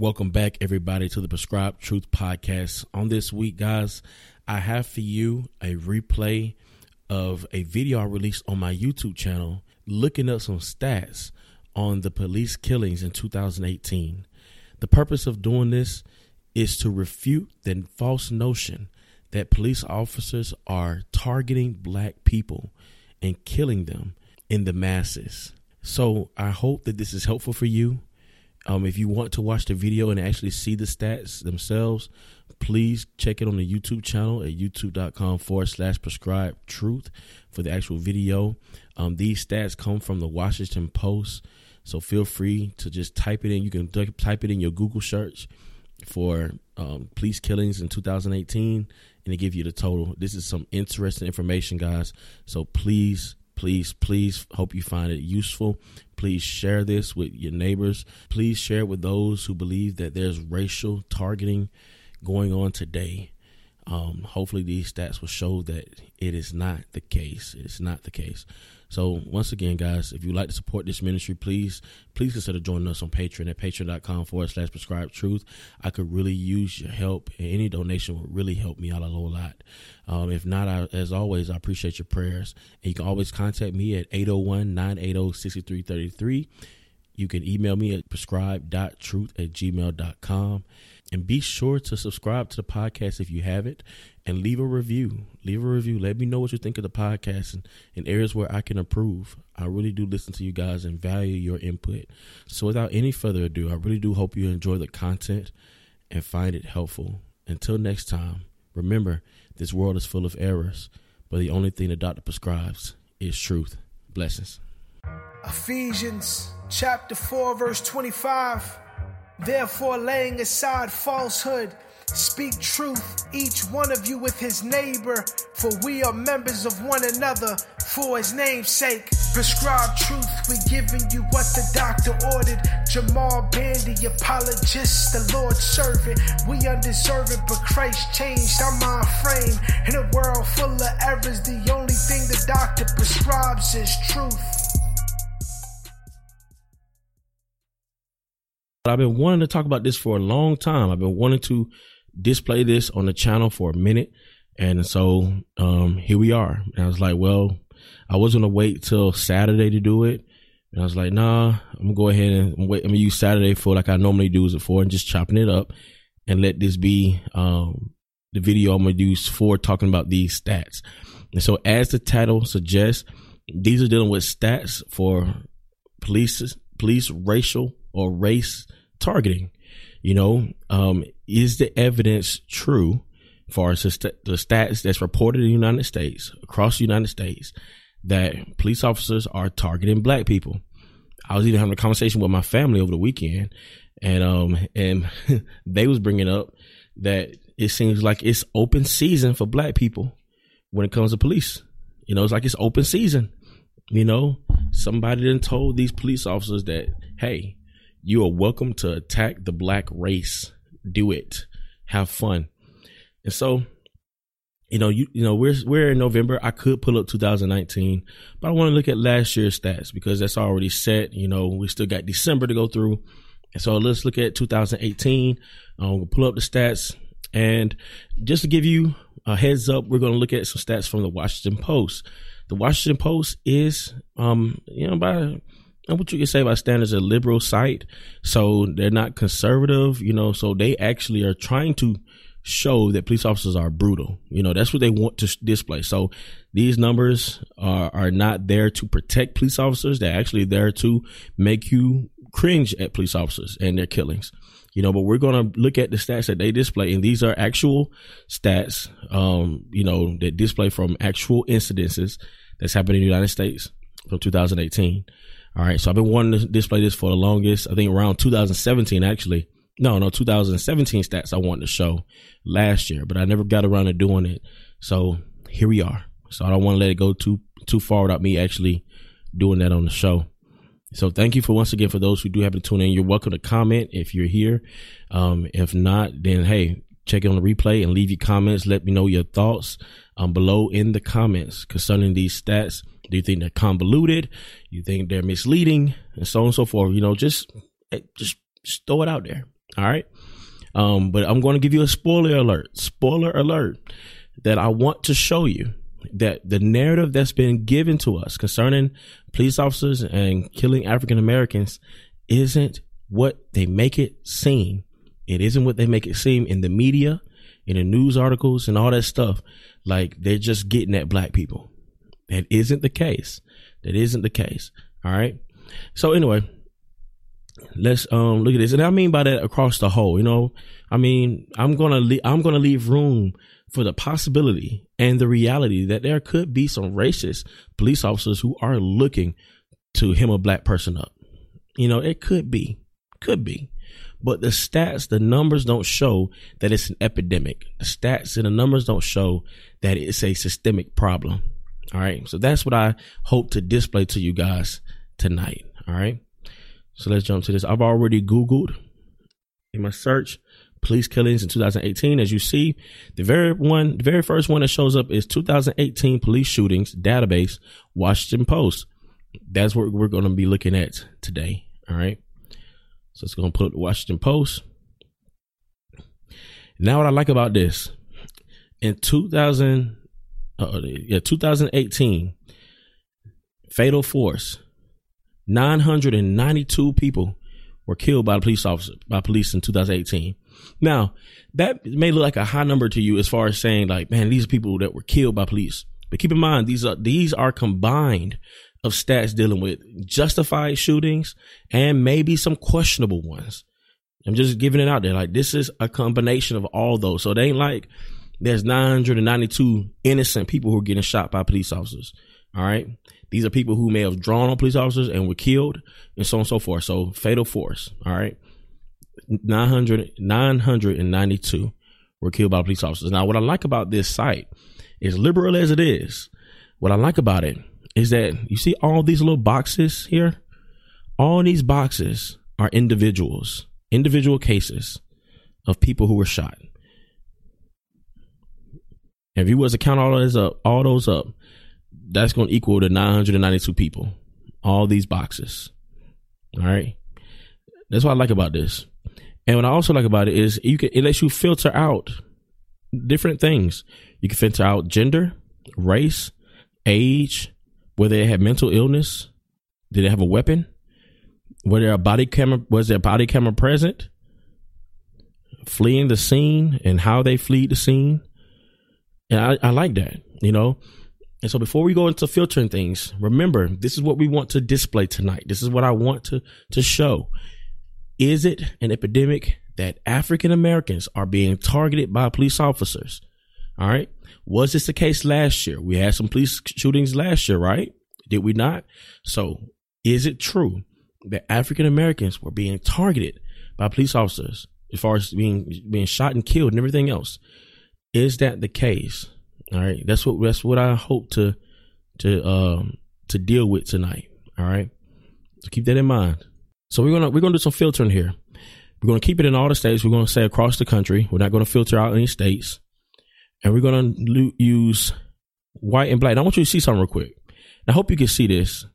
Welcome back, everybody, to the Prescribed Truth Podcast. On this week, guys, I have for you a replay of a video I released on my YouTube channel looking up some stats on the police killings in 2018. The purpose of doing this is to refute the false notion that police officers are targeting black people and killing them in the masses. So I hope that this is helpful for you. Um, if you want to watch the video and actually see the stats themselves, please check it on the YouTube channel at youtube.com forward slash prescribe truth for the actual video. Um, these stats come from the Washington Post. So feel free to just type it in. You can type it in your Google search for um, police killings in 2018 and it give you the total. This is some interesting information, guys. So please Please, please hope you find it useful. Please share this with your neighbors. Please share it with those who believe that there's racial targeting going on today. Um, hopefully, these stats will show that it is not the case. It's not the case. So, once again, guys, if you'd like to support this ministry, please, please consider joining us on Patreon at patreon.com forward slash prescribed truth. I could really use your help, and any donation would really help me out a whole lot. Um, if not, I, as always, I appreciate your prayers. And you can always contact me at 801 980 6333. You can email me at prescribe.truth at gmail.com. And be sure to subscribe to the podcast if you haven't and leave a review. Leave a review. Let me know what you think of the podcast and, and areas where I can improve. I really do listen to you guys and value your input. So without any further ado, I really do hope you enjoy the content and find it helpful. Until next time, remember this world is full of errors, but the only thing the doctor prescribes is truth. Blessings. Ephesians chapter 4, verse 25. Therefore, laying aside falsehood, speak truth, each one of you with his neighbor, for we are members of one another for his name's sake. Prescribe truth, we giving you what the doctor ordered. Jamal Bandy, apologist, the Lord's servant. We undeserving, but Christ changed our mind frame. In a world full of errors, the only thing the doctor prescribes is truth. I've been wanting to talk about this for a long time. I've been wanting to display this on the channel for a minute. And so um, here we are. And I was like, well, I was gonna wait till Saturday to do it. And I was like, nah, I'm gonna go ahead and wait. I'm gonna use Saturday for like I normally do it for and just chopping it up and let this be um, the video I'm gonna use for talking about these stats. And so as the title suggests, these are dealing with stats for police police racial or race targeting. You know, um, is the evidence true As far as the, st- the stats that's reported in the United States, across the United States, that police officers are targeting black people? I was even having a conversation with my family over the weekend, and um, and they was bringing up that it seems like it's open season for black people when it comes to police. You know, it's like it's open season. You know, somebody then told these police officers that, hey, you are welcome to attack the black race. Do it. Have fun. And so, you know, you you know, we're we're in November. I could pull up 2019, but I want to look at last year's stats because that's already set. You know, we still got December to go through. And so let's look at 2018. Um, we'll pull up the stats. And just to give you a heads up, we're going to look at some stats from the Washington Post. The Washington Post is, um, you know, by what you can say about standards a liberal site so they're not conservative you know so they actually are trying to show that police officers are brutal. You know that's what they want to display. So these numbers are are not there to protect police officers. They're actually there to make you cringe at police officers and their killings. You know but we're going to look at the stats that they display and these are actual stats um you know that display from actual incidences that's happened in the united states from 2018 all right. So I've been wanting to display this for the longest. I think around 2017, actually. No, no, 2017 stats I wanted to show last year, but I never got around to doing it. So here we are. So I don't want to let it go too too far without me actually doing that on the show. So thank you for once again for those who do happen to tune in. You're welcome to comment if you're here. Um, if not, then hey, check it on the replay and leave your comments. Let me know your thoughts um, below in the comments concerning these stats. Do you think they're convoluted? You think they're misleading, and so on and so forth? You know, just eh, just, just throw it out there. All right. Um, but I'm going to give you a spoiler alert. Spoiler alert that I want to show you that the narrative that's been given to us concerning police officers and killing African Americans isn't what they make it seem. It isn't what they make it seem in the media, in the news articles and all that stuff. Like they're just getting at black people. That isn't the case. That isn't the case. All right. So anyway, let's um look at this. And I mean by that across the whole, you know, I mean, I'm going to le- I'm going to leave room for the possibility and the reality that there could be some racist police officers who are looking to hem a black person up. You know, it could be, could be. But the stats, the numbers don't show that it's an epidemic. The stats and the numbers don't show that it's a systemic problem. All right. So that's what I hope to display to you guys tonight. All right. So let's jump to this. I've already Googled in my search police killings in 2018. As you see, the very one, the very first one that shows up is 2018 police shootings database, Washington Post. That's what we're going to be looking at today. All right. So it's going to put Washington Post. Now, what I like about this in 2000, yeah, 2018, fatal force, 992 people were killed by police officer by police in 2018. Now, that may look like a high number to you as far as saying like, man, these are people that were killed by police. But keep in mind, these are these are combined of stats dealing with justified shootings and maybe some questionable ones. I'm just giving it out there. Like this is a combination of all those. So it ain't like there's 992 innocent people who are getting shot by police officers. All right. These are people who may have drawn on police officers and were killed and so on and so forth. So fatal force. All right. 900, 992 were killed by police officers. Now, what I like about this site, as liberal as it is, what I like about it is that you see all these little boxes here? All these boxes are individuals, individual cases of people who were shot. If you was to count all those up, all those up, that's going to equal to 992 people. All these boxes. All right. That's what I like about this. And what I also like about it is you can it lets you filter out different things. You can filter out gender, race, age, whether they have mental illness, did they have a weapon, whether a body camera was there body camera present, fleeing the scene and how they flee the scene. And I, I like that, you know. And so before we go into filtering things, remember this is what we want to display tonight. This is what I want to to show. Is it an epidemic that African Americans are being targeted by police officers? All right. Was this the case last year? We had some police shootings last year, right? Did we not? So is it true that African Americans were being targeted by police officers as far as being being shot and killed and everything else? Is that the case? All right. That's what that's what I hope to to um to deal with tonight. All right. So keep that in mind. So we're gonna we're gonna do some filtering here. We're gonna keep it in all the states. We're gonna say across the country. We're not gonna filter out any states, and we're gonna lo- use white and black. I want you to see something real quick. I hope you can see this.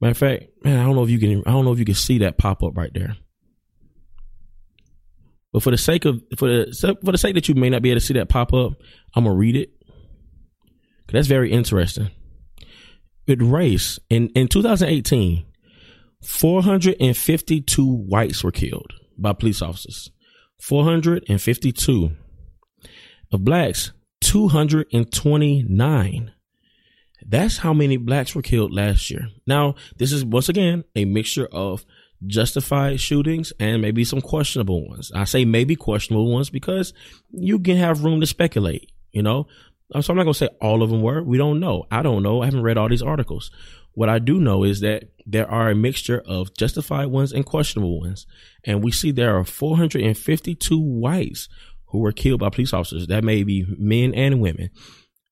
Matter of fact, man, I don't know if you can. I don't know if you can see that pop up right there. But for the sake of for the for the sake that you may not be able to see that pop up, I'm gonna read it. That's very interesting. With race in in 2018, 452 whites were killed by police officers. 452 of blacks, 229. That's how many blacks were killed last year. Now, this is once again a mixture of justified shootings and maybe some questionable ones. I say maybe questionable ones because you can have room to speculate, you know? Uh, so I'm not going to say all of them were. We don't know. I don't know. I haven't read all these articles. What I do know is that there are a mixture of justified ones and questionable ones. And we see there are 452 whites who were killed by police officers. That may be men and women.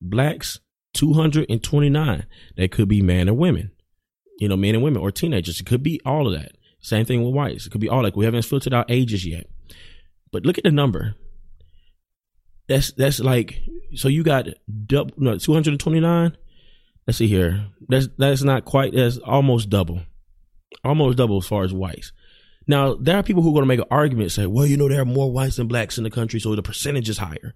Blacks, 229. That could be men and women. You know, men and women or teenagers. It could be all of that. Same thing with whites. It could be all like we haven't filtered out ages yet. But look at the number. That's that's like so you got double no 229 let's see here. That's that's not quite. That's almost double, almost double as far as whites. Now, there are people who are going to make an argument say, well, you know, there are more whites than blacks in the country, so the percentage is higher.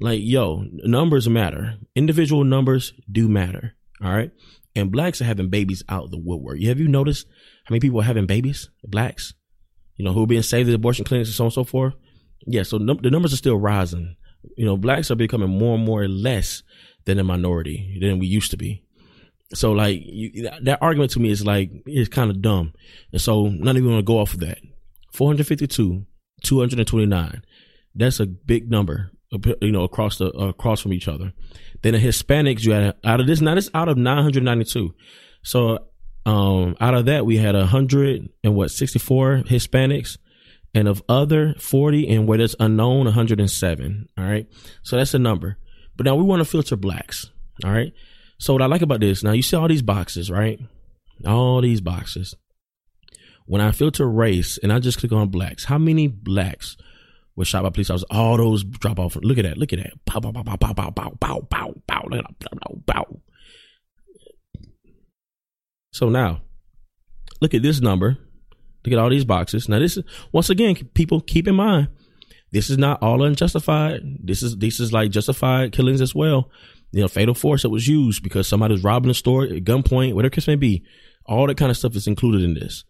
Like, yo, numbers matter. Individual numbers do matter. All right. And blacks are having babies out the woodwork. Have you noticed how many people are having babies? Blacks, you know, who are being saved at abortion clinics and so on and so forth. Yeah. So num- the numbers are still rising. You know, blacks are becoming more and more less than a minority than we used to be. So like you, that argument to me is like it's kind of dumb, and so not even to go off of that. 452, 229. That's a big number, you know, across the uh, across from each other. Then the Hispanics, you had out of this, now this out of 992. So um out of that, we had a hundred and what 64 Hispanics, and of other 40 and where it's unknown 107. All right, so that's a number. But now we want to filter blacks. All right. So what I like about this, now you see all these boxes, right? All these boxes. When I filter race and I just click on blacks, how many blacks were shot by police officers? All those drop off. Look at that. Look at that. Pow, pow, pow, pow, pow, pow, pow, pow, pow, pow, pow, pow. So now, look at this number. Look at all these boxes. Now this is once again, people keep in mind, this is not all unjustified. This is this is like justified killings as well you know, fatal force that was used because somebody was robbing a store at gunpoint, whatever case may be. All that kind of stuff is included in this.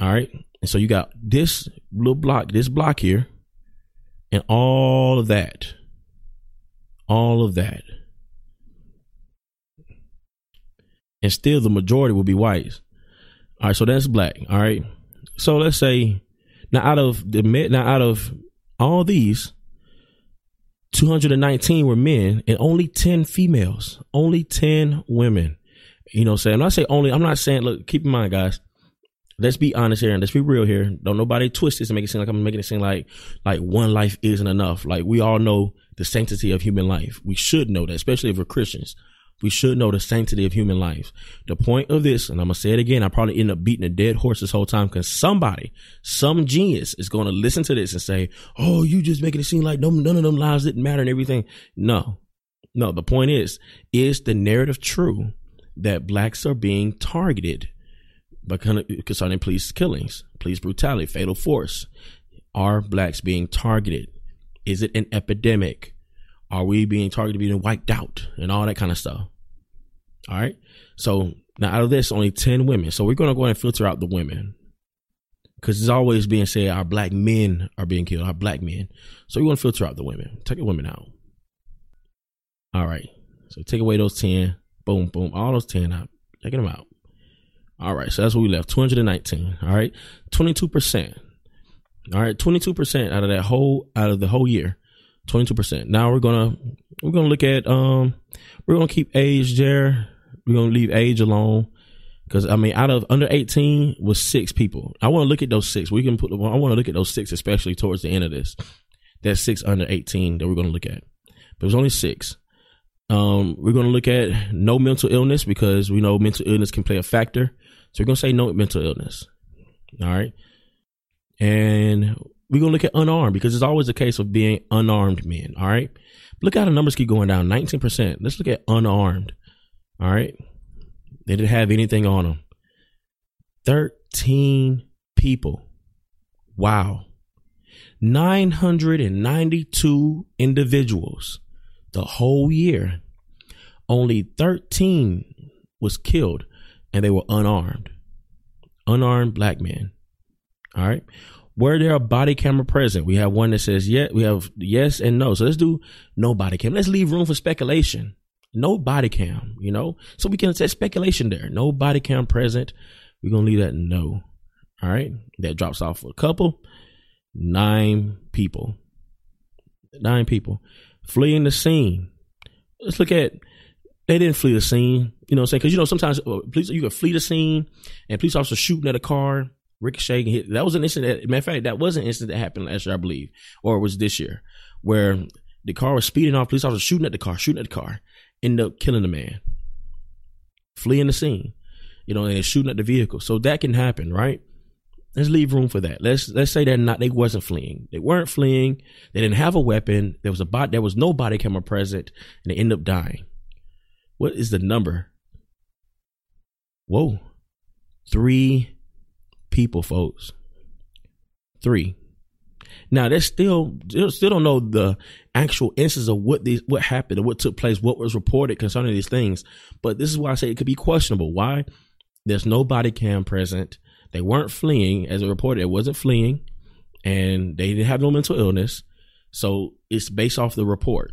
All right. And so you got this little block, this block here, and all of that. All of that. And still the majority will be whites. All right, so that's black. All right. So let's say now out of the men, now out of all these, 219 were men and only 10 females, only 10 women. You know, saying, I'm not saying only, I'm not saying, look, keep in mind, guys, let's be honest here and let's be real here. Don't nobody twist this and make it seem like I'm making it seem like, like one life isn't enough. Like we all know the sanctity of human life. We should know that, especially if we're Christians. We should know the sanctity of human life. The point of this, and I'm gonna say it again, I probably end up beating a dead horse this whole time because somebody, some genius is gonna listen to this and say, Oh, you just making it seem like no, none of them lives didn't matter and everything. No. No, the point is, is the narrative true that blacks are being targeted by concerning police killings, police brutality, fatal force? Are blacks being targeted? Is it an epidemic? Are we being targeted, being wiped out, and all that kind of stuff? All right. So now out of this, only 10 women. So we're going to go ahead and filter out the women because it's always being said our black men are being killed, our black men. So we want to filter out the women, take the women out. All right. So take away those 10. Boom, boom. All those 10 out. Taking them out. All right. So that's what we left 219. All right. 22%. All right. 22% out of that whole, out of the whole year. 22%. Now we're gonna we're gonna look at um we're gonna keep age there. We're gonna leave age alone because I mean, out of under 18 was six people. I want to look at those six. We can put. I want to look at those six, especially towards the end of this. That's six under 18 that we're gonna look at. But it was only six. Um, we're gonna look at no mental illness because we know mental illness can play a factor. So we're gonna say no mental illness. All right, and we're gonna look at unarmed because it's always a case of being unarmed men. All right. Look how the numbers keep going down. 19%. Let's look at unarmed. All right. They didn't have anything on them. 13 people. Wow. 992 individuals the whole year. Only 13 was killed and they were unarmed. Unarmed black men. All right. Were there a body camera present? We have one that says yes. We have yes and no. So let's do no body cam. Let's leave room for speculation. No body cam, you know, so we can say speculation there. No body cam present. We're gonna leave that no. All right, that drops off a couple. Nine people. Nine people fleeing the scene. Let's look at. They didn't flee the scene. You know what I'm saying? Because you know sometimes uh, police you can flee the scene and police officers shooting at a car Ricochet hit. That was an incident. Matter of fact, that was an incident that happened last year, I believe, or it was this year, where the car was speeding off. Police officers shooting at the car, shooting at the car, end up killing the man, fleeing the scene, you know, and shooting at the vehicle. So that can happen, right? Let's leave room for that. Let's let's say they're not. They wasn't fleeing. They weren't fleeing. They didn't have a weapon. There was a bot. There was no body camera present, and they end up dying. What is the number? Whoa, three people, folks. Three. Now, they still still don't know the actual instance of what these what happened or what took place, what was reported concerning these things. But this is why I say it could be questionable. Why? There's no body cam present. They weren't fleeing, as a reported. It wasn't fleeing, and they didn't have no mental illness. So it's based off the report.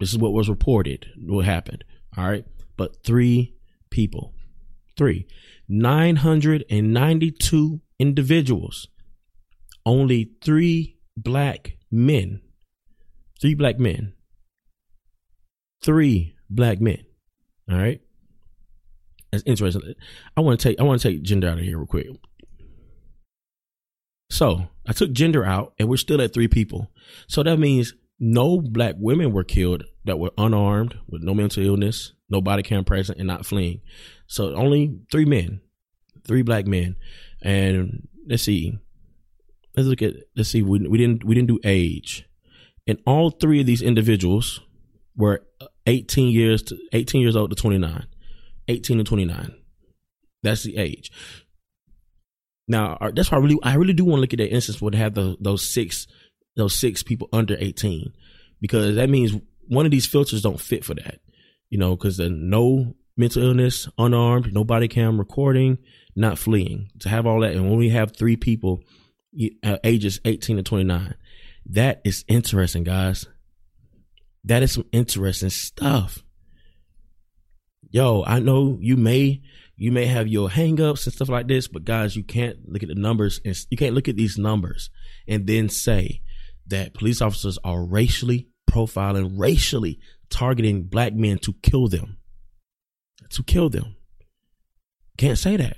This is what was reported. What happened? All right, but three people, three, nine hundred and ninety-two individuals. Only three black men. Three black men. Three black men. All right. That's interesting. I want to take I want to take gender out of here real quick. So I took gender out, and we're still at three people. So that means no black women were killed that were unarmed with no mental illness, no body cam present, and not fleeing. So only three men, three black men, and let's see, let's look at let's see. We, we didn't we didn't do age, and all three of these individuals were 18 years to 18 years old to 29, 18 to 29. That's the age. Now that's why I really I really do want to look at that instance where they have the, those six those six people under 18 because that means one of these filters don't fit for that. You know, because no mental illness, unarmed, no body cam recording, not fleeing. To have all that, and when we have three people uh, ages 18 to 29, that is interesting, guys. That is some interesting stuff. Yo, I know you may you may have your hangups and stuff like this, but guys, you can't look at the numbers and you can't look at these numbers and then say that police officers are racially profiling, racially targeting black men to kill them. To kill them. Can't say that.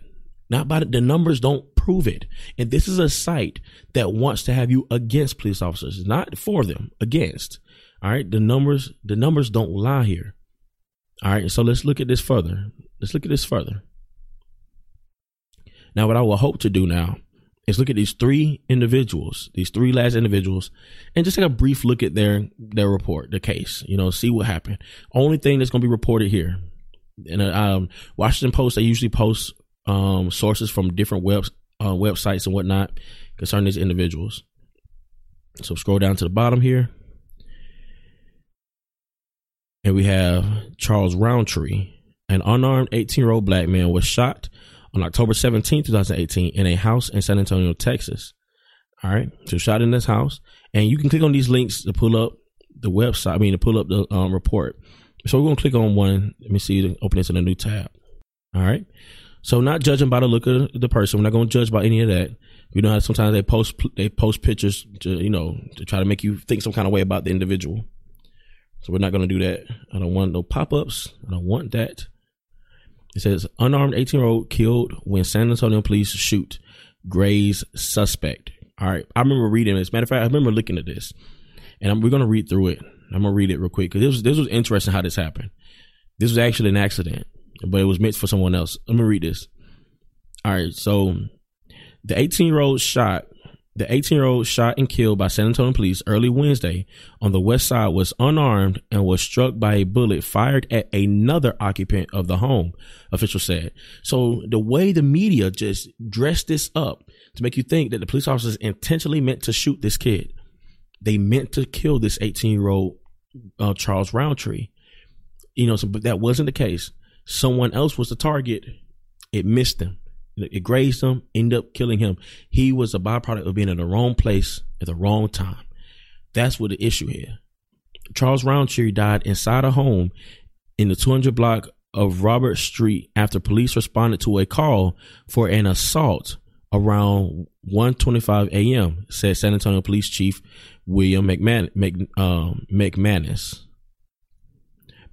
Not by the, the numbers don't prove it. And this is a site that wants to have you against police officers, not for them, against. All right. The numbers, the numbers don't lie here. All right. So let's look at this further. Let's look at this further. Now, what I will hope to do now is look at these three individuals, these three last individuals, and just take a brief look at their their report, the case. You know, see what happened. Only thing that's going to be reported here, and um, Washington Post they usually post um, sources from different web uh, websites and whatnot concerning these individuals. So scroll down to the bottom here, and we have Charles Roundtree, an unarmed 18 year old black man, was shot on October 17, 2018, in a house in San Antonio, Texas. All right. So shot in this house. And you can click on these links to pull up the website, I mean, to pull up the um, report. So we're to click on one. Let me see, open this in a new tab. All right. So not judging by the look of the person. We're not to judge by any of that. You know how sometimes they post they post pictures to you know to try to make you think some kind of way about the individual. So we're not to do that. I don't want no pop ups. I don't want that. It says unarmed 18 year old killed when San Antonio police shoot Gray's suspect. All right, I remember reading this. Matter of fact, I remember looking at this, and I'm, we're gonna read through it. I'm gonna read it real quick because this was this was interesting how this happened. This was actually an accident, but it was meant for someone else. Let me read this. All right, so the 18 year old shot the 18 year old shot and killed by San Antonio police early Wednesday on the west side was unarmed and was struck by a bullet fired at another occupant of the home, officials said. So the way the media just dressed this up to make you think that the police officers intentionally meant to shoot this kid. They meant to kill this 18 year old uh, Charles Roundtree. You know, so, but that wasn't the case. Someone else was the target. It missed them. It grazed him, ended up killing him. He was a byproduct of being in the wrong place at the wrong time. That's what the issue here. Charles Roundtree died inside a home in the 200 block of Robert Street after police responded to a call for an assault around 1:25 a.m. said San Antonio Police Chief William Mc, um, McManus.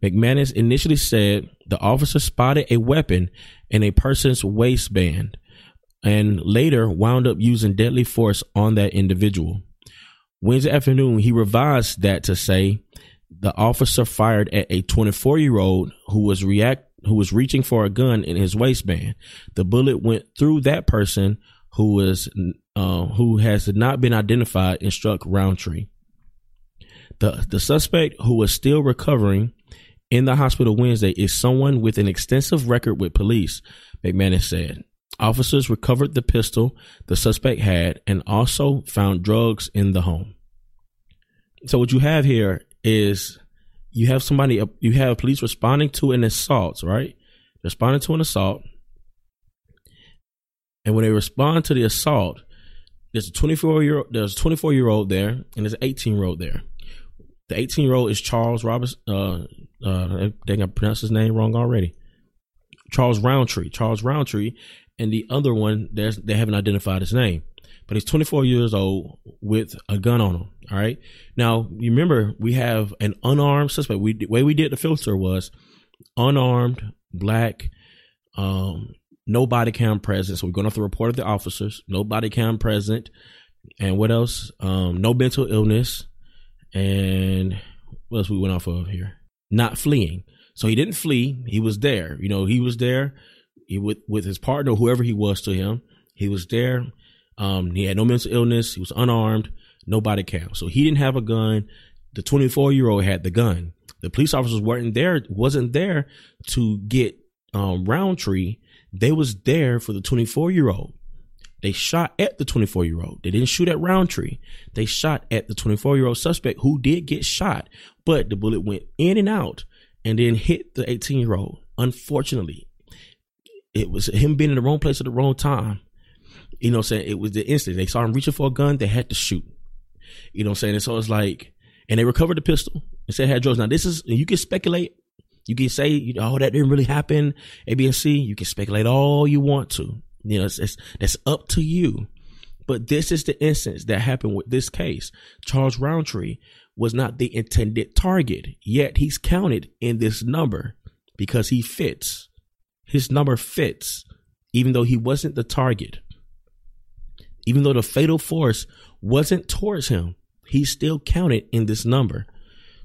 McManus initially said the officer spotted a weapon in a person's waistband and later wound up using deadly force on that individual. Wednesday afternoon, he revised that to say the officer fired at a 24 year old who was react who was reaching for a gun in his waistband. The bullet went through that person who was uh, who has not been identified and struck Roundtree. The the suspect who was still recovering in the hospital Wednesday is someone with an extensive record with police, McManus said. Officers recovered the pistol the suspect had and also found drugs in the home. So what you have here is you have somebody, you have police responding to an assault, right? Responding to an assault. And when they respond to the assault, there's a 24 year there's a 24 year old there and there's an 18 year old there. The 18 year old is Charles Roberts. Uh, uh, I think I pronounced his name wrong already. Charles Roundtree. Charles Roundtree, and the other one, there's they haven't identified his name, but he's 24 years old with a gun on him. All right. Now you remember we have an unarmed suspect. We the way we did the filter was unarmed, black, um, no body cam present. So we're going off the report of the officers. No body cam present, and what else? Um, no mental illness, and what else we went off of here? Not fleeing. So he didn't flee. He was there. You know, he was there he, with with his partner, whoever he was to him. He was there. Um, he had no mental illness. He was unarmed. No body cam. So he didn't have a gun. The 24 year old had the gun. The police officers weren't there. Wasn't there to get um, Roundtree. They was there for the 24 year old. They shot at the 24 year old. They didn't shoot at Roundtree. They shot at the 24 year old suspect who did get shot, but the bullet went in and out and then hit the 18 year old. Unfortunately, it was him being in the wrong place at the wrong time. You know, what I'm saying it was the instant they saw him reaching for a gun, they had to shoot. You know, what I'm saying, and so it's like, and they recovered the pistol and said had drugs. Now this is you can speculate, you can say, oh, that didn't really happen. A, B, and C. You can speculate all you want to. You know, it's, it's up to you. But this is the instance that happened with this case. Charles Roundtree was not the intended target, yet he's counted in this number because he fits. His number fits, even though he wasn't the target. Even though the fatal force wasn't towards him, he still counted in this number.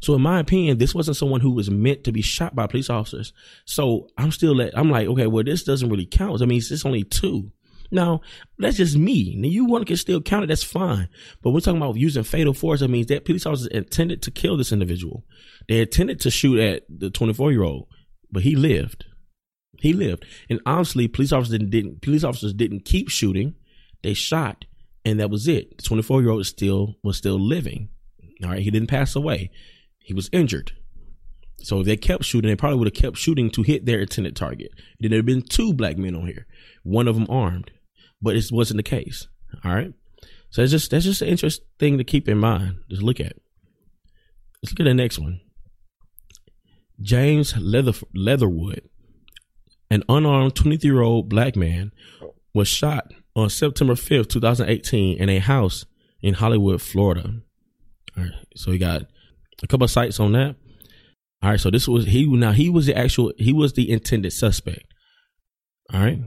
So in my opinion, this wasn't someone who was meant to be shot by police officers. So I'm still I'm like, okay, well, this doesn't really count. I mean, it's only two. Now, that's just me. Now, you want to get still counted, that's fine. But we're talking about using fatal force. That means that police officers intended to kill this individual. They intended to shoot at the 24 year old, but he lived. He lived. And honestly, police officers didn't, didn't police officers didn't keep shooting. They shot, and that was it. The 24 year old still was still living. All right, he didn't pass away. He was injured. So if they kept shooting, they probably would have kept shooting to hit their intended target. Then there had been two black men on here, one of them armed but it wasn't the case. All right. So it's just that's just an interesting thing to keep in mind. Just look at. Let's look at the next one. James Leather, Leatherwood, an unarmed 23 year old black man, was shot on September 5th, 2018, in a house in Hollywood, Florida. All right. So he got a couple of sites on that. All right. So this was he now he was the actual he was the intended suspect. All right.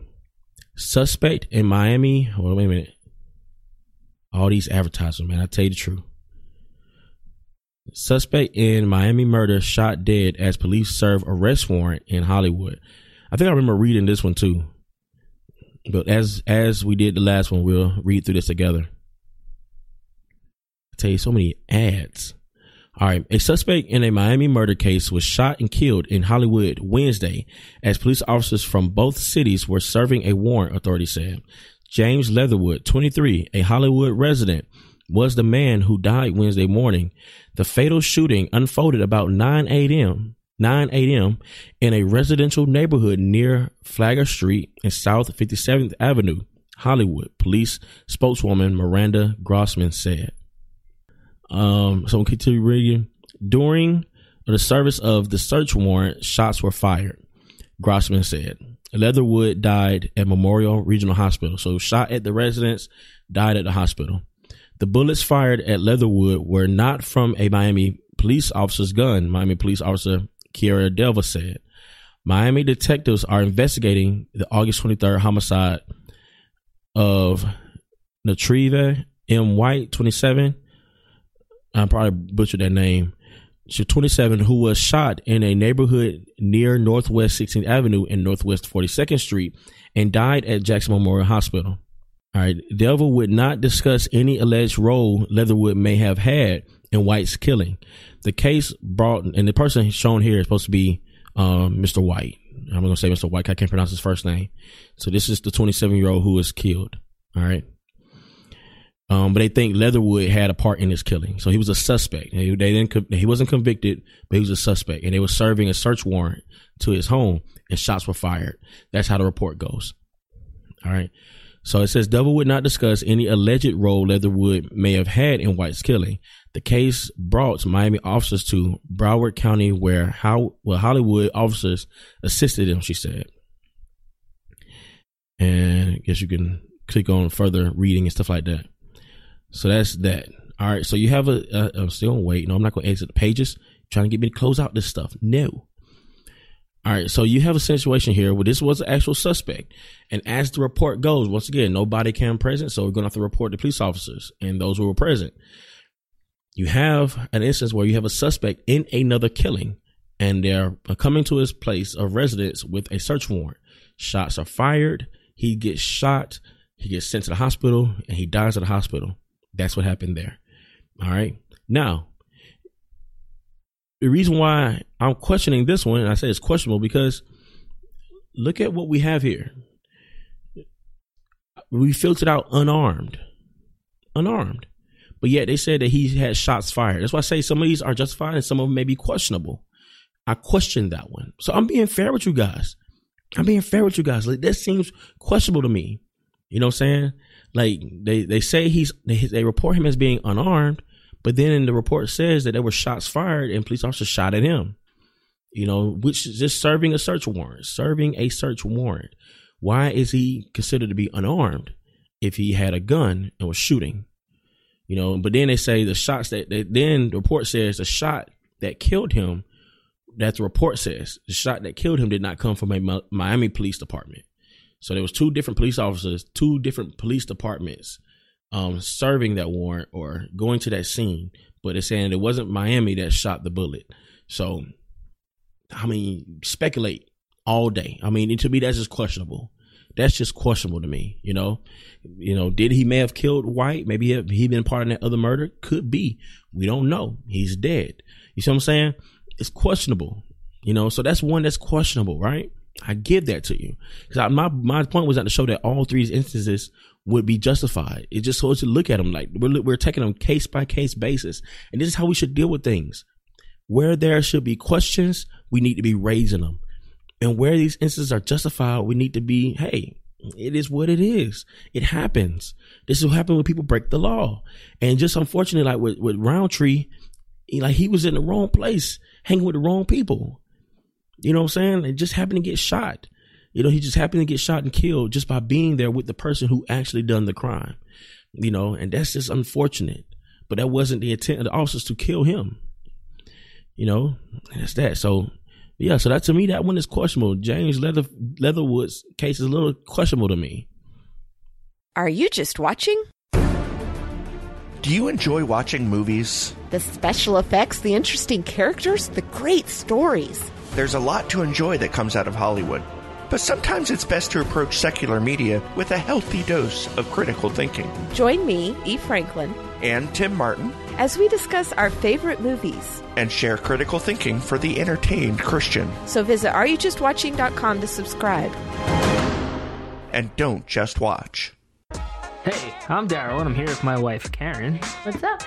Suspect in Miami. Wait a minute. All these advertisements, man. I tell you the truth. Suspect in Miami murder shot dead as police serve arrest warrant in Hollywood. I think I remember reading this one too. But as as we did the last one, we'll read through this together. I tell you so many ads. All right. A suspect in a Miami murder case was shot and killed in Hollywood Wednesday as police officers from both cities were serving a warrant, authorities said. James Leatherwood, 23, a Hollywood resident, was the man who died Wednesday morning. The fatal shooting unfolded about 9 a.m. 9 a.m. in a residential neighborhood near Flagler Street and South 57th Avenue, Hollywood, police spokeswoman Miranda Grossman said. Um, so we'll continue reading. During the service of the search warrant, shots were fired. Grossman said. Leatherwood died at Memorial Regional Hospital. So shot at the residence, died at the hospital. The bullets fired at Leatherwood were not from a Miami police officer's gun, Miami police officer Kiera Delva said. Miami detectives are investigating the August 23rd homicide of Natriva M. White, 27, I probably butchered that name. She's 27, who was shot in a neighborhood near Northwest 16th Avenue and Northwest 42nd Street and died at Jackson Memorial Hospital. All right. Delva would not discuss any alleged role Leatherwood may have had in White's killing. The case brought, and the person shown here is supposed to be um, Mr. White. I'm gonna say Mr. White. I can't pronounce his first name. So this is the 27 year old who was killed. All right. Um, but they think Leatherwood had a part in this killing, so he was a suspect. They, they didn't. He wasn't convicted, but he was a suspect, and they were serving a search warrant to his home, and shots were fired. That's how the report goes. All right. So it says Delva would not discuss any alleged role Leatherwood may have had in White's killing. The case brought Miami officers to Broward County, where how well Hollywood officers assisted them. She said, and I guess you can click on further reading and stuff like that. So that's that. All right. So you have a, a I'm still on wait. No, I'm not going to exit the pages. trying to get me to close out this stuff. No. All right, so you have a situation here where this was an actual suspect, and as the report goes, once again, no body cam present, so we're going to have to report the police officers and those who were present. You have an instance where you have a suspect in another killing, and they're coming to his place of residence with a search warrant. Shots are fired. He gets shot. He gets sent to the hospital, and he dies at the hospital. That's what happened there. All right. Now, the reason why I'm questioning this one, and I say it's questionable because look at what we have here. We filtered out unarmed, unarmed, but yet they said that he had shots fired. That's why I say some of these are justified and some of them may be questionable. I question that one, so I'm being fair with you guys. I'm being fair with you guys. Like this seems questionable to me. You know what I'm saying? Like they they say he's they, report him as being unarmed, but then the report says that there were shots fired and police officers shot at him. You know, which is just serving a search warrant, serving a search warrant. Why is he considered to be unarmed if he had a gun and was shooting? You know, but then they say the shots that they, then the report says the shot that killed him, that the report says the shot that killed him did not come from a Miami police department. So there was two different police officers, two different police departments um, serving that warrant or going to that scene, but it's saying it wasn't Miami that shot the bullet. So, I mean, speculate all day. I mean, to me, that's just questionable. That's just questionable to me. You know, you know, did he may have killed White? Maybe he, he been part of that other murder. Could be. We don't know. He's dead. You see what I'm saying? It's questionable. You know, so that's one that's questionable, right? I give that to you because my my point was not to show that all three instances would be justified. It just so to look at them like we're we're taking them case by case basis, and this is how we should deal with things. Where there should be questions, we need to be raising them, and where these instances are justified, we need to be hey. It is what it is. It happens. This is what happens when people break the law. And just unfortunately, like with, with Roundtree, he, like he was in the wrong place, hanging with the wrong people. You know what I'm saying? It just happened to get shot. You know, he just happened to get shot and killed just by being there with the person who actually done the crime. You know, and that's just unfortunate. But that wasn't the intent of the officers to kill him. You know, that's that. So yeah, so that to me that one is questionable. James Leather Leatherwood's case is a little questionable to me. Are you just watching? Do you enjoy watching movies? The special effects, the interesting characters, the great stories. There's a lot to enjoy that comes out of Hollywood. But sometimes it's best to approach secular media with a healthy dose of critical thinking. Join me, E. Franklin, and Tim Martin as we discuss our favorite movies and share critical thinking for the entertained Christian. So visit areyoujustwatching.com to subscribe. And don't just watch. Hey, I'm Daryl, and I'm here with my wife, Karen. What's up?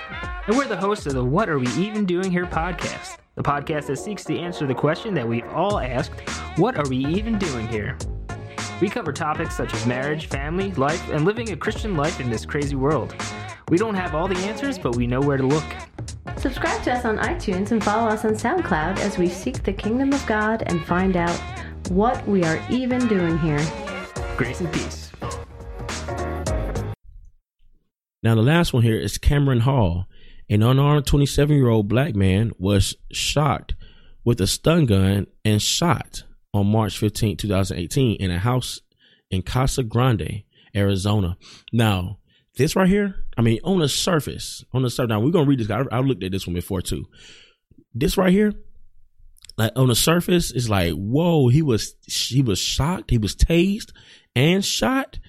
And we're the hosts of the What Are We Even Doing Here podcast the podcast that seeks to answer the question that we all asked what are we even doing here? We cover topics such as marriage, family, life, and living a Christian life in this crazy world. We don't have all the answers, but we know where to look. Subscribe to us on iTunes and follow us on SoundCloud as we seek the kingdom of God and find out what we are even doing here. Grace and peace. Now, the last one here is Cameron Hall. An unarmed 27 year old black man was shot with a stun gun and shot on March 15, 2018, in a house in Casa Grande, Arizona. Now, this right here, I mean, on the surface, on the surface, now we're going to read this. I, I looked at this one before too. This right here, like on the surface, it's like, whoa, he was, he was shocked. He was tased and shot.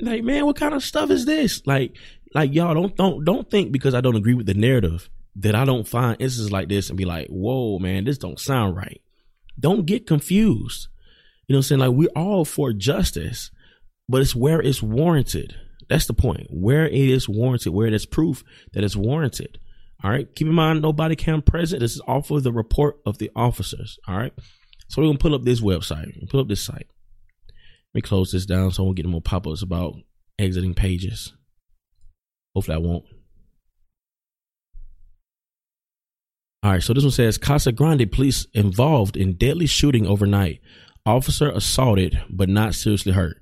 Like, man, what kind of stuff is this? Like, like y'all don't don't don't think because I don't agree with the narrative that I don't find instances like this and be like, whoa, man, this don't sound right. Don't get confused. You know what I'm saying? Like we're all for justice, but it's where it's warranted. That's the point. Where it is warranted, where it is proof that it's warranted. All right. Keep in mind, no body cam present. This is off of the report of the officers. All right. So we're gonna pull up this website. Pull up this site. Let me close this down so I won't get more pop-ups about exiting pages. Hopefully I won't. All right, so this one says Casa Grande police involved in deadly shooting overnight. Officer assaulted but not seriously hurt.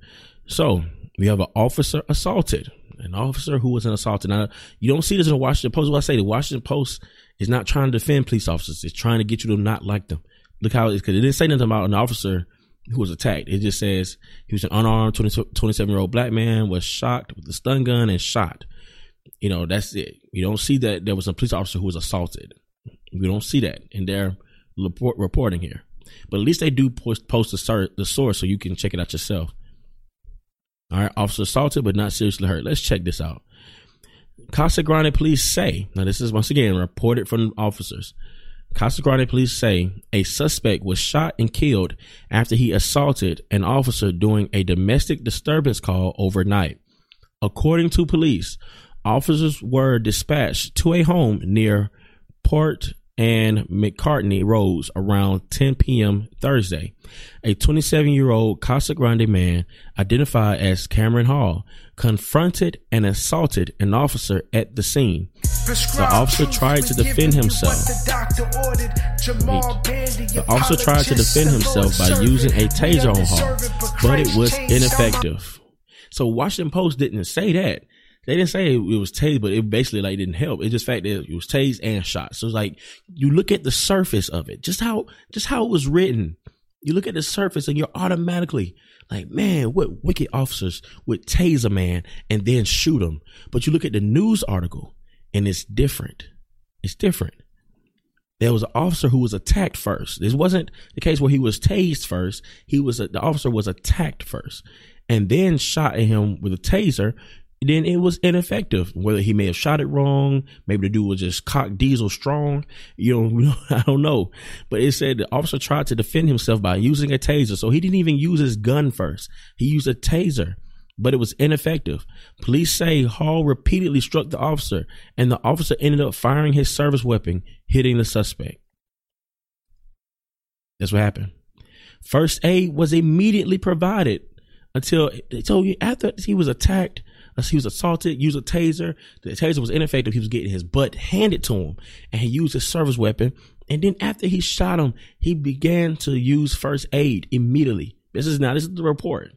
So we have an officer assaulted, an officer who was assaulted. Now you don't see this in the Washington Post. What I say, the Washington Post is not trying to defend police officers. It's trying to get you to not like them. Look how it's because it didn't say nothing about an officer who was attacked. It just says he was an unarmed 20, 27 year old black man was shocked with a stun gun and shot. You know, that's it. You don't see that there was a police officer who was assaulted. You don't see that in their report, reporting here. But at least they do post, post the, the source so you can check it out yourself. All right, officer assaulted but not seriously hurt. Let's check this out. Casa Grande police say, now this is once again reported from officers. Casa Grande police say a suspect was shot and killed after he assaulted an officer during a domestic disturbance call overnight. According to police, officers were dispatched to a home near Port and McCartney Roads around 10 p.m. Thursday. A 27 year old Casa Grande man, identified as Cameron Hall, confronted and assaulted an officer at the scene. The officer tried to defend himself. The officer tried to defend himself by using a taser on Hall, but it was ineffective. So Washington Post didn't say that. They didn't say it was tased, but it basically like didn't help. It's just fact that it was tased and shot. So it's like you look at the surface of it, just how just how it was written. You look at the surface and you're automatically like, man, what wicked officers would tase a man and then shoot him. But you look at the news article and it's different. It's different. There was an officer who was attacked first. This wasn't the case where he was tased first. He was the officer was attacked first and then shot at him with a taser then it was ineffective. Whether he may have shot it wrong, maybe the dude was just cock diesel strong, you know, I don't know. But it said the officer tried to defend himself by using a taser. So he didn't even use his gun first. He used a taser, but it was ineffective. Police say Hall repeatedly struck the officer and the officer ended up firing his service weapon, hitting the suspect. That's what happened. First aid was immediately provided until you after he was attacked he was assaulted, used a taser. The taser was ineffective. He was getting his butt handed to him and he used his service weapon. And then after he shot him, he began to use first aid immediately. This is now, this is the report.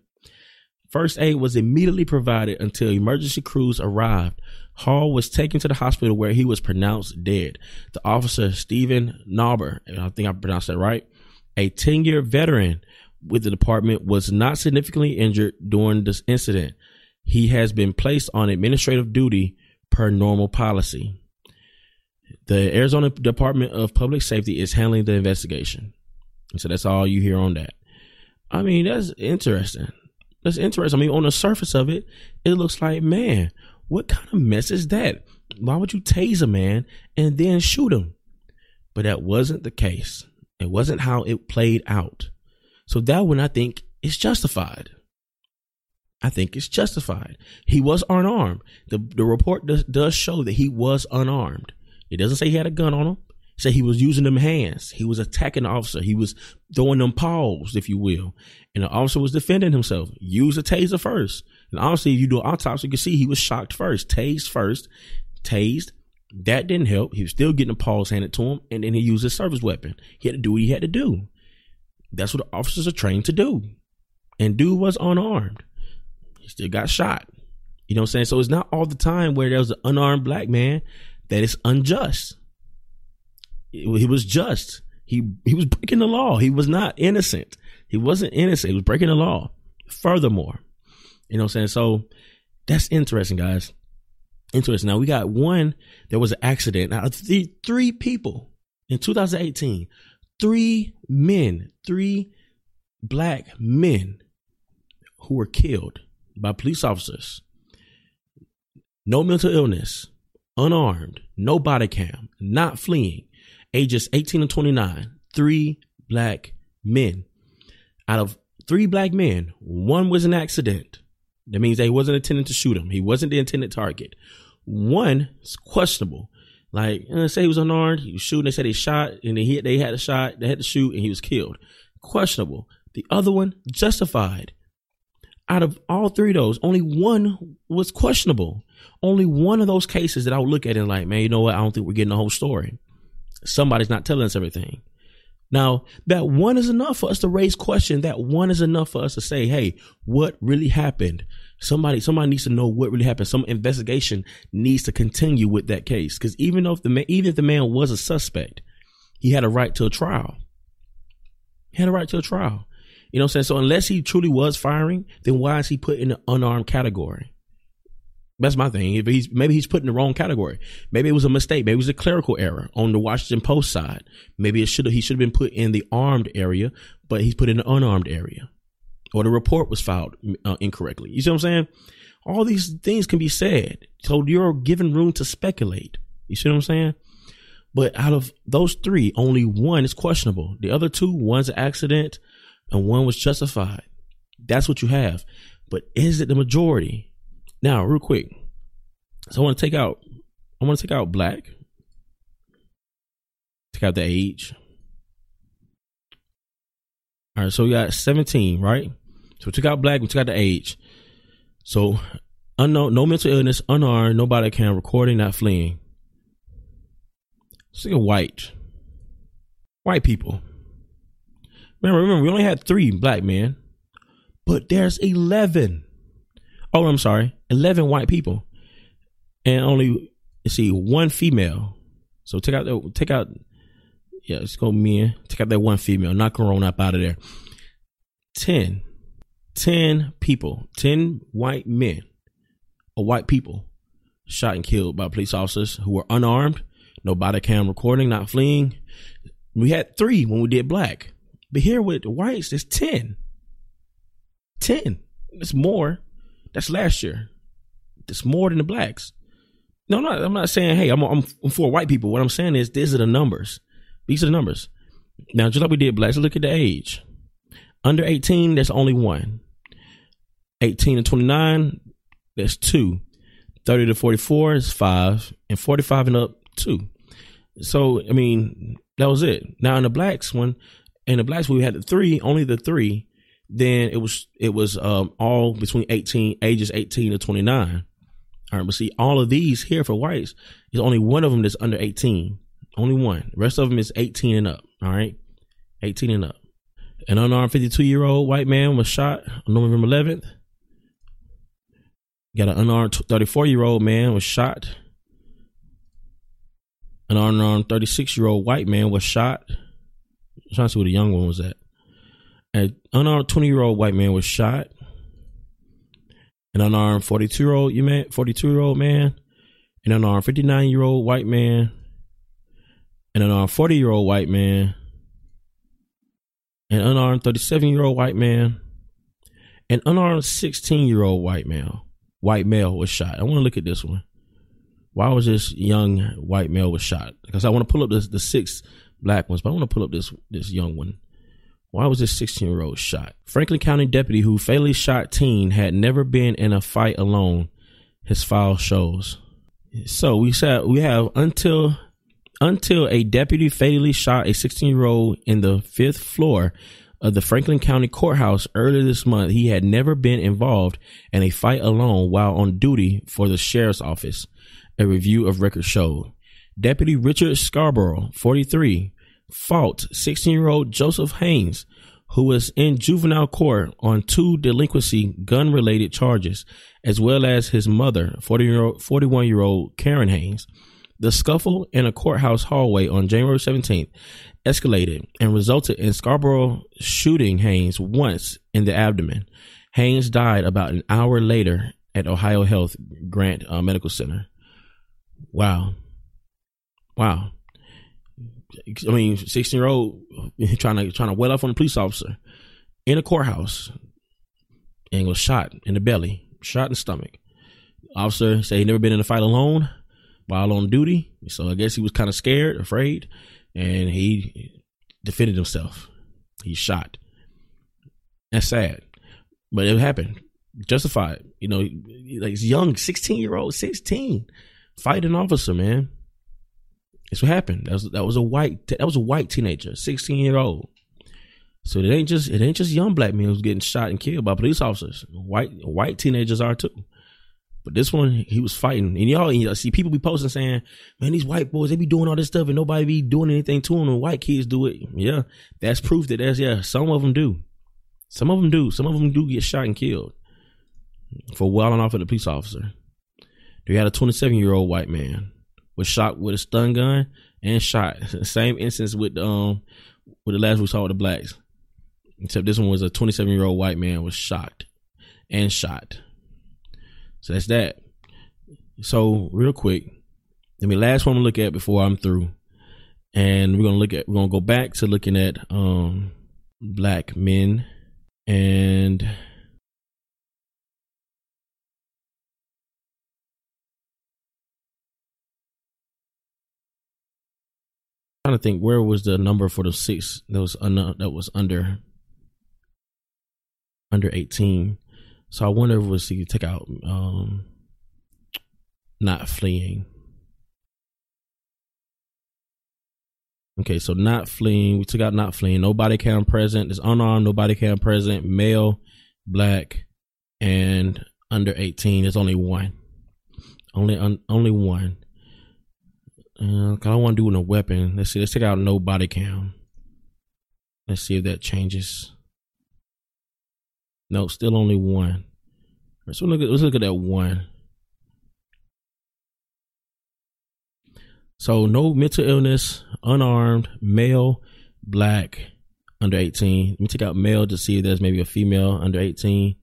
First aid was immediately provided until emergency crews arrived. Hall was taken to the hospital where he was pronounced dead. The officer, Stephen Nauber, and I think I pronounced that right, a 10 year veteran with the department, was not significantly injured during this incident. He has been placed on administrative duty per normal policy. The Arizona Department of Public Safety is handling the investigation. So that's all you hear on that. I mean, that's interesting. That's interesting. I mean, on the surface of it, it looks like, man, what kind of mess is that? Why would you tase a man and then shoot him? But that wasn't the case. It wasn't how it played out. So that one I think is justified. I think it's justified. He was unarmed. The the report does, does show that he was unarmed. It doesn't say he had a gun on him. It say he was using them hands. He was attacking the officer. He was throwing them paws, if you will. And the officer was defending himself. Use a taser first. And obviously, if you do an autopsy, you can see he was shocked first, tased first, tased. That didn't help. He was still getting the paws handed to him, and then he used his service weapon. He had to do what he had to do. That's what officers are trained to do. And dude was unarmed. He still got shot. You know what I'm saying? So it's not all the time where there's an unarmed black man that is unjust. He was just. He he was breaking the law. He was not innocent. He wasn't innocent. He was breaking the law. Furthermore, you know what I'm saying? So that's interesting, guys. Interesting. Now we got one. There was an accident. Now three, three people in 2018. Three men, three black men who were killed by police officers. No mental illness, unarmed, no body cam, not fleeing, ages 18 and 29, three black men out of three black men. One was an accident. That means they wasn't intending to shoot him. He wasn't the intended target. One is questionable. Like, uh, say he was unarmed, he was shooting. They said he shot, and they hit. They had a shot. They had to shoot, and he was killed. Questionable. The other one justified. Out of all three of those, only one was questionable. Only one of those cases that I would look at and like, man, you know what? I don't think we're getting the whole story. Somebody's not telling us everything. Now, that one is enough for us to raise question. That one is enough for us to say, hey, what really happened? Somebody, somebody needs to know what really happened. Some investigation needs to continue with that case. Cause even though if the man, even if the man was a suspect, he had a right to a trial. He had a right to a trial. You know what I'm saying? So unless he truly was firing, then why is he put in the unarmed category? That's my thing. If he's maybe he's put in the wrong category. Maybe it was a mistake. Maybe it was a clerical error on the Washington Post side. Maybe it should he should have been put in the armed area, but he's put in the unarmed area, or the report was filed uh, incorrectly. You see what I'm saying? All these things can be said, so you're given room to speculate. You see what I'm saying? But out of those three, only one is questionable. The other two, one's an accident, and one was justified. That's what you have. But is it the majority? Now, real quick. So I want to take out I want to take out black. Take out the age. All right, so we got 17, right? So we took out black, we took out the age. So unknown, no mental illness, unarmed, no body cam recording, not fleeing. Let's white. White people. Remember, remember, we only had three black men, but there's 11. Oh, I'm sorry, 11 white people, and only see one female. So take out the take out, yeah, let's go men. Take out that one female. Not Corona up out of there. 10, 10 people, 10 white men or white people shot and killed by police officers who were unarmed, no body cam recording, not fleeing. We had three when we did black. But here with the whites, it's 10. 10. It's more. That's last year. It's more than the blacks. No, I'm not, I'm not saying, hey, I'm, I'm for white people. What I'm saying is, these are the numbers. These are the numbers. Now, just like we did blacks, look at the age. Under 18, there's only one. 18 to 29, there's two. 30 to 44 is five. And 45 and up, two. So, I mean, that was it. Now, in the blacks one, in the blacks we had the three, only the three. Then it was it was um, all between eighteen ages eighteen to twenty nine. All right, but see, all of these here for whites is only one of them that's under eighteen. Only one. The rest of them is eighteen and up. All right, eighteen and up. An unarmed fifty two year old white man was shot on November eleventh. Got an unarmed thirty four year old man was shot. An unarmed thirty six year old white man was shot trying to see where the young one was at. An unarmed 20 year old white man was shot. An unarmed 42 year old you man, 42 year old man, an unarmed 59 year old white man, an unarmed 40 year old white man, an unarmed 37 year old white man, an unarmed 16 year old white male. White male was shot. I want to look at this one. Why was this young white male was shot? Because I want to pull up the the six black ones, but I want to pull up this this young one. Why was this 16 year old shot? Franklin County deputy who fatally shot teen had never been in a fight alone. His file shows. So we said we have until until a deputy fatally shot a 16 year old in the fifth floor of the Franklin County Courthouse earlier this month. He had never been involved in a fight alone while on duty for the sheriff's office. A review of records showed. Deputy Richard Scarborough, 43, fought 16 year old Joseph Haynes, who was in juvenile court on two delinquency gun related charges, as well as his mother, 41 year old Karen Haynes. The scuffle in a courthouse hallway on January 17th escalated and resulted in Scarborough shooting Haynes once in the abdomen. Haynes died about an hour later at Ohio Health Grant uh, Medical Center. Wow. Wow. I mean, sixteen year old trying to trying to wet off on a police officer in a courthouse and was shot in the belly, shot in the stomach. Officer said he never been in a fight alone while on duty, so I guess he was kind of scared, afraid, and he defended himself. He shot. That's sad, but it happened. Justified. You know, like young, sixteen year old, sixteen, fighting officer, man. That's what happened. That was that was a white that was a white teenager, sixteen year old. So it ain't just it ain't just young black men who's getting shot and killed by police officers. White white teenagers are too. But this one, he was fighting, and y'all, you see people be posting saying, "Man, these white boys they be doing all this stuff, and nobody be doing anything to them, and white kids do it." Yeah, that's proof that there's yeah, some of them do. Some of them do. Some of them do get shot and killed for wilding off at a police officer. They had a 27 year old white man was shot with a stun gun and shot. Same instance with um with the last we saw with the blacks. Except this one was a 27 year old white man was shot and shot. So that's that. So real quick, I mean, last one to look at before I'm through, and we're gonna look at we're gonna go back to looking at um black men and trying to think where was the number for the six that was un- that was under under 18 so i wonder if we'll see take out um not fleeing. Okay so not fleeing we took out not fleeing. Nobody cam present there's unarmed nobody cam present male black and under 18 there's only one. Only un- only one uh, I want to do it in a weapon. Let's see. Let's take out no body cam. Let's see if that changes. No, still only one. Let's look at let's look at that one. So no mental illness, unarmed, male, black, under 18. Let me take out male to see if there's maybe a female under 18.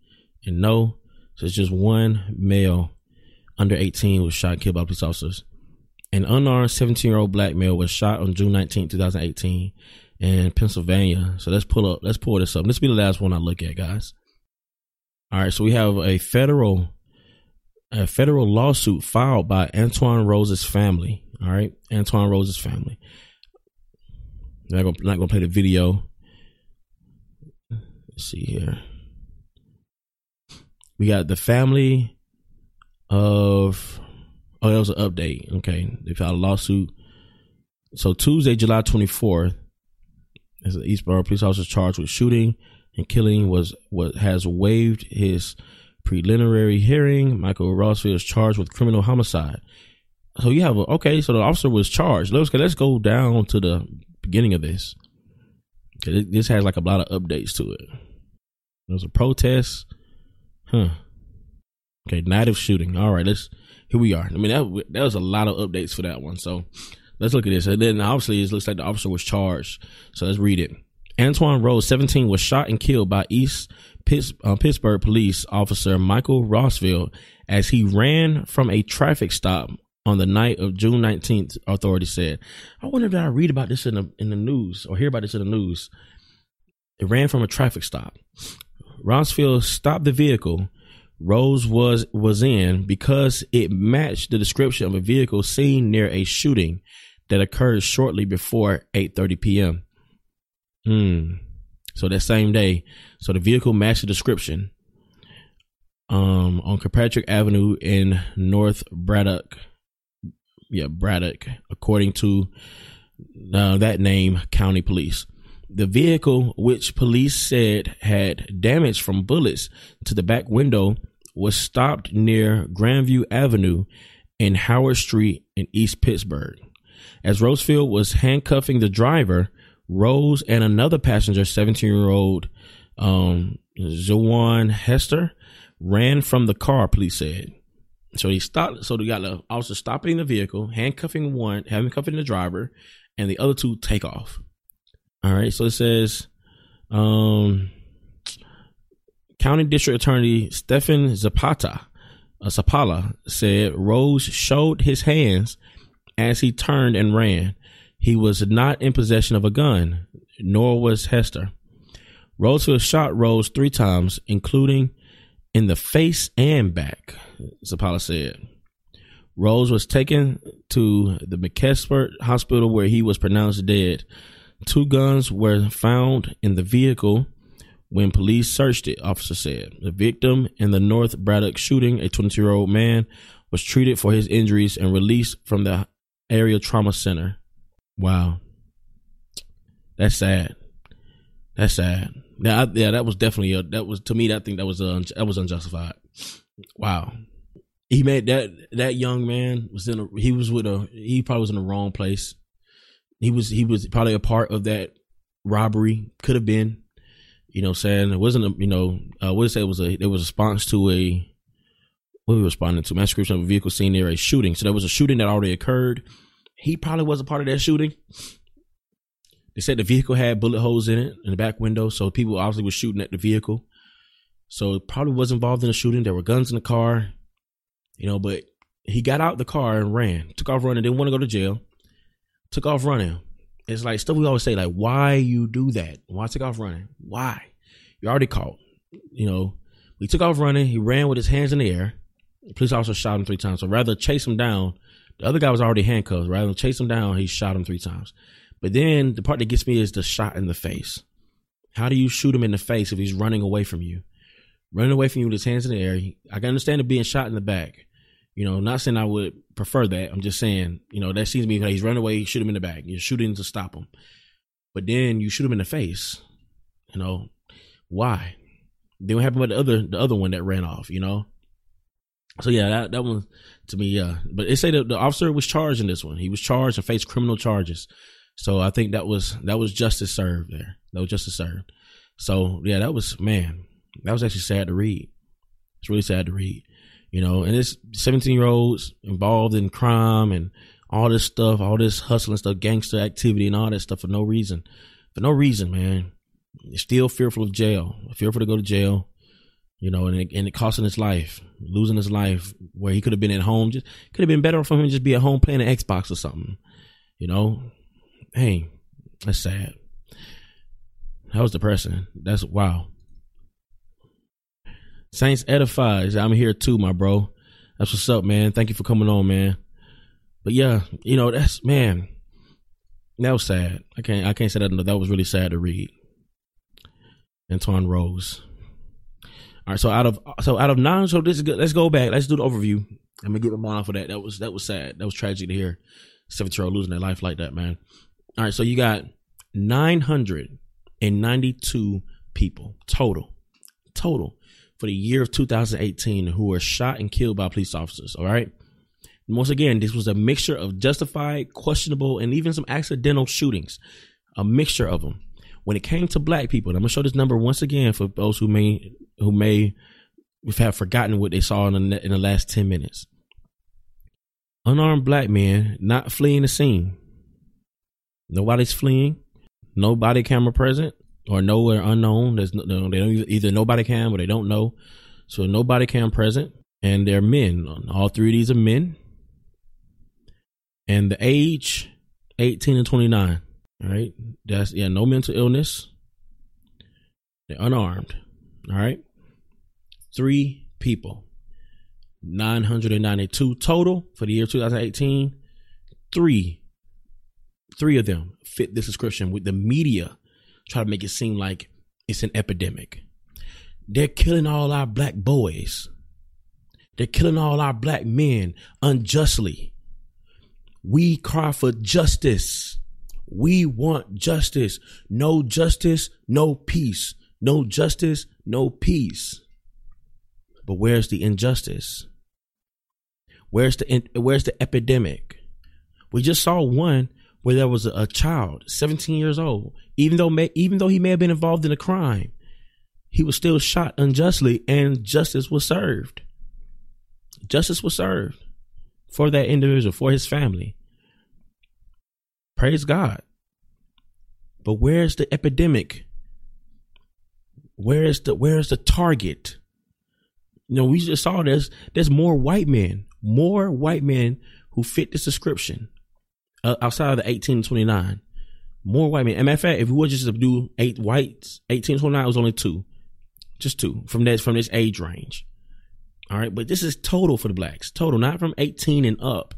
And no. So it's just one male under 18 was shot killed by police officers. An unarmed 17 year old black male was shot on June 19, 2018 in Pennsylvania. So let's pull up, let's pull this up. This will be the last one I look at, guys. All right. So we have a federal, a federal lawsuit filed by Antwon Rose's family. All right. Antwon Rose's family. I'm not gonna, not gonna play the video. Let's see here. We got the family of Oh, that was an update. Okay, they filed a lawsuit. So Tuesday, July twenty fourth, as an Eastboro police officer charged with shooting and killing was what has waived his preliminary hearing. Michael Rosfeld is charged with criminal homicide. So you have a, okay. So the officer was charged. Let's let's go down to the beginning of this. This has like a lot of updates to it. There was a protest, huh? Okay, night of shooting. All right, let's here we are. I mean, that, that was a lot of updates for that one. So let's look at this. And then obviously it looks like the officer was charged. So let's read it. Antwon Rose, 17, was shot and killed by East uh, Pittsburgh police officer Michael Rosfeld as he ran from a traffic stop on the night of June 19th, authorities said. I wonder if I read about this in the, in the news or hear about this in the news. It ran from a traffic stop. Rosfeld stopped the vehicle Rose was was in because it matched the description of a vehicle seen near a shooting that occurred shortly before 8:30 p.m. Hmm. So that same day, so the vehicle matched the description um, on Kirkpatrick Avenue in North Braddock. Yeah, Braddock, according to uh, that name, County Police. The vehicle, which police said had damage from bullets to the back window, was stopped near Grandview Avenue and Howard Street in East Pittsburgh. As Rosfeld was handcuffing the driver, Rose and another passenger, 17 year old um, Zaijuan Hester, ran from the car, police said. So he stopped. So they got the officer stopping the vehicle, handcuffing one, handcuffing the driver, and the other two take off. All right. So it says, um, County District Attorney Stephen Zapata, uh, Zappala said Rose showed his hands as he turned and ran. He was not in possession of a gun, nor was Hester. Rose Rosfeld shot Rose three times, including in the face and back, Zappala said. Rose was taken to the McKeesport Hospital where he was pronounced dead. Two guns were found in the vehicle when police searched it, officer said. The victim in the North Braddock shooting, a 22 year old man, was treated for his injuries and released from the area trauma center. Wow. That's sad. That's sad. Yeah, I, yeah, that was definitely a, that was to me. That thing that was uh, that was unjustified. Wow, he made that that young man was in a he was with a he probably was in the wrong place. He was he was probably a part of that robbery. Could have been, you know, saying it wasn't a you know uh, what did say it was a it was a response to a what we responding to mass description of a vehicle seen near a shooting. So there was a shooting that already occurred. He probably was a part of that shooting. They said the vehicle had bullet holes in it in the back window, so people obviously were shooting at the vehicle. So it probably was involved in a shooting. There were guns in the car, you know, but he got out the car and ran, took off running, didn't want to go to jail, took off running. It's like stuff we always say, like, why you do that? Why take off running? Why? You're already caught. You know, he took off running. He ran with his hands in the air. The police officer shot him three times. So rather chase him down, the other guy was already handcuffed. Rather than chase him down, he shot him three times. But then the part that gets me is the shot in the face. How do you shoot him in the face if he's running away from you? Running away from you with his hands in the air. I can understand it being shot in the back. You know, not saying I would prefer that. I'm just saying, you know, that seems to me like he's running away, shoot him in the back. You're shooting to stop him. But then you shoot him in the face. You know, why? Then what happened with the other the other one that ran off, you know? So yeah, that that one to me, yeah. But it say that the officer was charged in this one. He was charged and faced criminal charges. So I think that was that was justice served there. That was justice served. So yeah, that was man, that was actually sad to read. It's really sad to read. You know, and it's 17 year olds involved in crime and all this stuff, all this hustling stuff, gangster activity and all that stuff for no reason. For no reason, man. still fearful of jail, fearful to go to jail, you know, and it, and it costing his life, losing his life where he could have been at home. Just could have been better for him to just be at home playing an Xbox or something, you know hey, that's sad. That was depressing. That's wow. Saints edifies. I'm here too, my bro. That's what's up, man. Thank you for coming on, man. But yeah, you know, that's man. That was sad. I can't I can't say that that was really sad to read. Antwon Rose. All right, so out of so out of nine, so this is good. Let's go back. Let's do the overview. Let me get my mind for that. That was that was sad. That was tragic to hear. Seventy year old losing their life like that, man. All right, so you got 992 people total, total for the year of 2018 who were shot and killed by police officers. All right. Once again, this was a mixture of justified, questionable, and even some accidental shootings. A mixture of them. When it came to black people, I'm gonna show this number once again for those who may who may have forgotten what they saw in the, in the last 10 minutes. Unarmed black men not fleeing the scene Nobody's fleeing. No body camera present or nowhere unknown. There's no, they don't either nobody cam or they don't know. So nobody cam present, and they're men. All three of these are men, and the age 18 and 29. All right, that's yeah, no mental illness. They're unarmed. All right, three people, 992 total for the year 2018. Three three of them fit this description with the media try to make it seem like it's an epidemic. They're killing all our black boys. They're killing all our black men unjustly. We cry for justice. We want justice. No justice, no peace. No justice, no peace. But where's the injustice? Where's the where's the epidemic? We just saw one where there was a, child, 17 years old, even though may, even though he may have been involved in a crime, he was still shot unjustly, and justice was served. Justice was served for that individual, for his family. Praise God. But where's the epidemic? Where is the where is the target? You know, we just saw this. There's more white men, more white men who fit this description uh, outside of the 18 to 29. More white men. And matter of fact, if we were just to do eight whites, 18 to 29 was only two. Just two from this from this age range. All right, but this is total for the blacks. Total, not from 18 and up,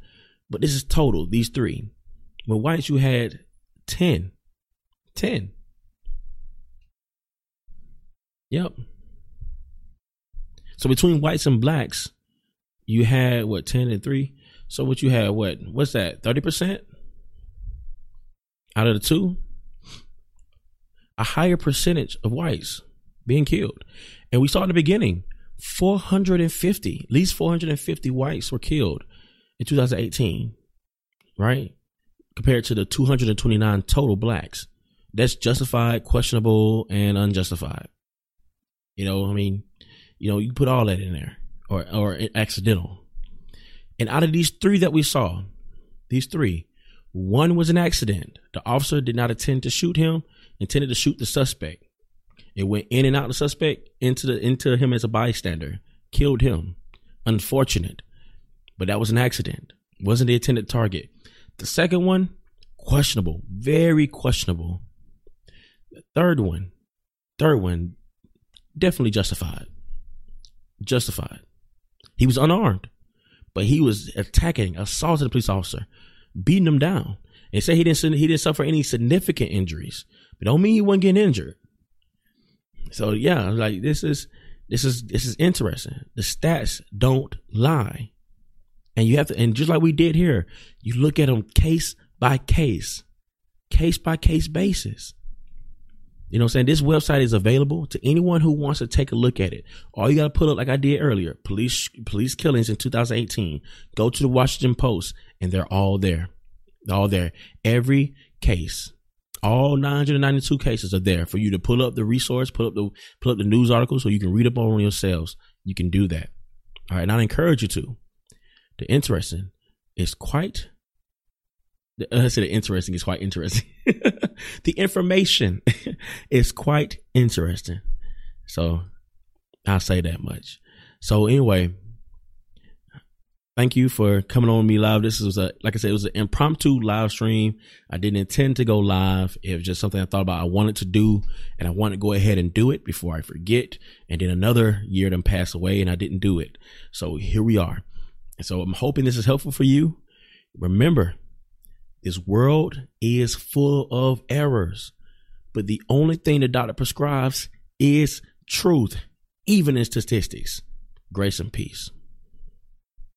but this is total, these three. When whites you had 10. 10. Yep. So between whites and blacks, you had what ten and three. So what you had what? What's that? Thirty percent out of the two. A higher percentage of whites being killed, and we saw in the beginning, four hundred and fifty, at least four hundred and fifty whites were killed in 2018, right? Compared to the 229 total blacks. That's justified, questionable, and unjustified. You know, I mean, you know, you put all that in there or or accidental. And out of these three that we saw, these three, one was an accident. The officer did not intend to shoot him, intended to shoot the suspect. It went in and out the suspect into the into him as a bystander, killed him. Unfortunate. But that was an accident. Wasn't the intended target. The second one, questionable, very questionable. The third one, third one, definitely justified. Justified. He was unarmed, but he was attacking, assaulting a police officer, beating him down. And say he didn't he didn't suffer any significant injuries, but don't mean he wasn't getting injured. So yeah, like this is this is this is interesting. The stats don't lie, and you have to and just like we did here, you look at them case by case, case by case basis. You know what I'm saying? This website is available to anyone who wants to take a look at it. All you got to put up, like I did earlier, police police killings in 2018. Go to the Washington Post, and they're all there. They're all there. Every case, all 992 cases are there for you to pull up the resource, pull up the pull up the news article, so you can read up on yourselves. You can do that. All right, and I encourage you to. The interesting is quite Uh, I said interesting is quite interesting. the information is quite interesting. So I'll say that much. So anyway, thank you for coming on me live. This was a like I said, it was an impromptu live stream. I didn't intend to go live. It was just something I thought about. I wanted to do, and I wanted to go ahead and do it before I forget. And then another year then passed away, and I didn't do it. So here we are. And so I'm hoping this is helpful for you. Remember, this world is full of errors, but the only thing the doctor prescribes is truth, even in statistics. Grace and peace.